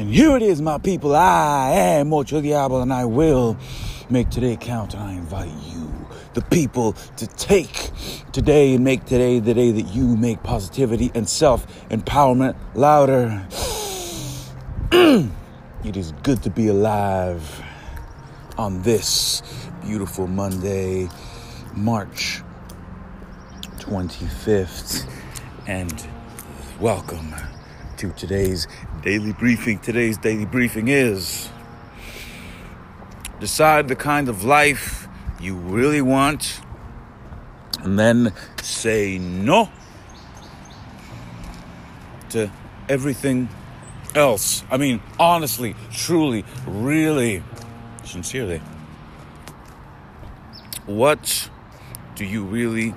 And here it is, my people. I am Ocho Diablo, and I will make today count. And I invite you, the people, to take today and make today the day that you make positivity and self empowerment louder. it is good to be alive on this beautiful Monday, March 25th. And welcome to today's daily briefing. Today's daily briefing is decide the kind of life you really want and then say no to everything else. I mean, honestly, truly, really, sincerely. What do you really,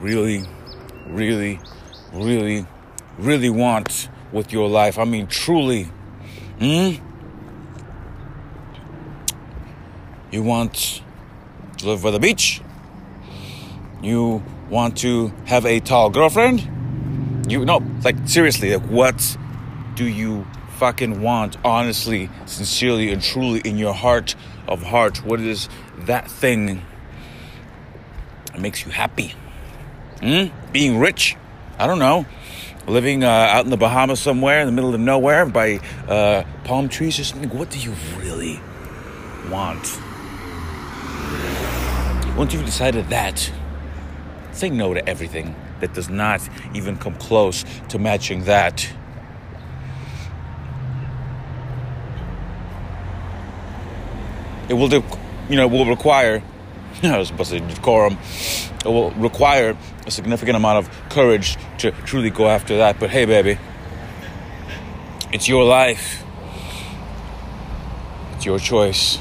really, really, really, really want with your life? I mean, truly. Hmm? You want to live by the beach? You want to have a tall girlfriend? You no, like seriously, like what do you fucking want honestly, sincerely and truly in your heart of hearts? What is that thing that makes you happy? Hmm? Being rich? I don't know. Living uh, out in the Bahamas somewhere in the middle of nowhere by uh, palm trees or something. What do you really want? Once you've decided that, say no to everything that does not even come close to matching that. It will, do, you know, will require. I was supposed to say decorum. It will require a significant amount of courage to truly go after that. But hey, baby, it's your life. It's your choice.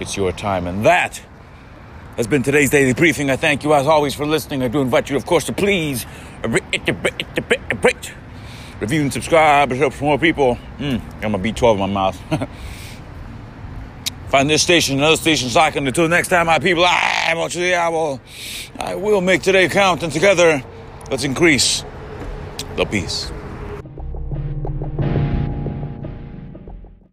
It's your time, and that has been today's daily briefing. I thank you as always for listening. I do invite you, of course, to please review and subscribe. It helps more people. Mm, got my B12 in my mouth. Find this station and other stations lacking. Until next time, my people, ah, I am the Owl. I will make today count, and together, let's increase the peace.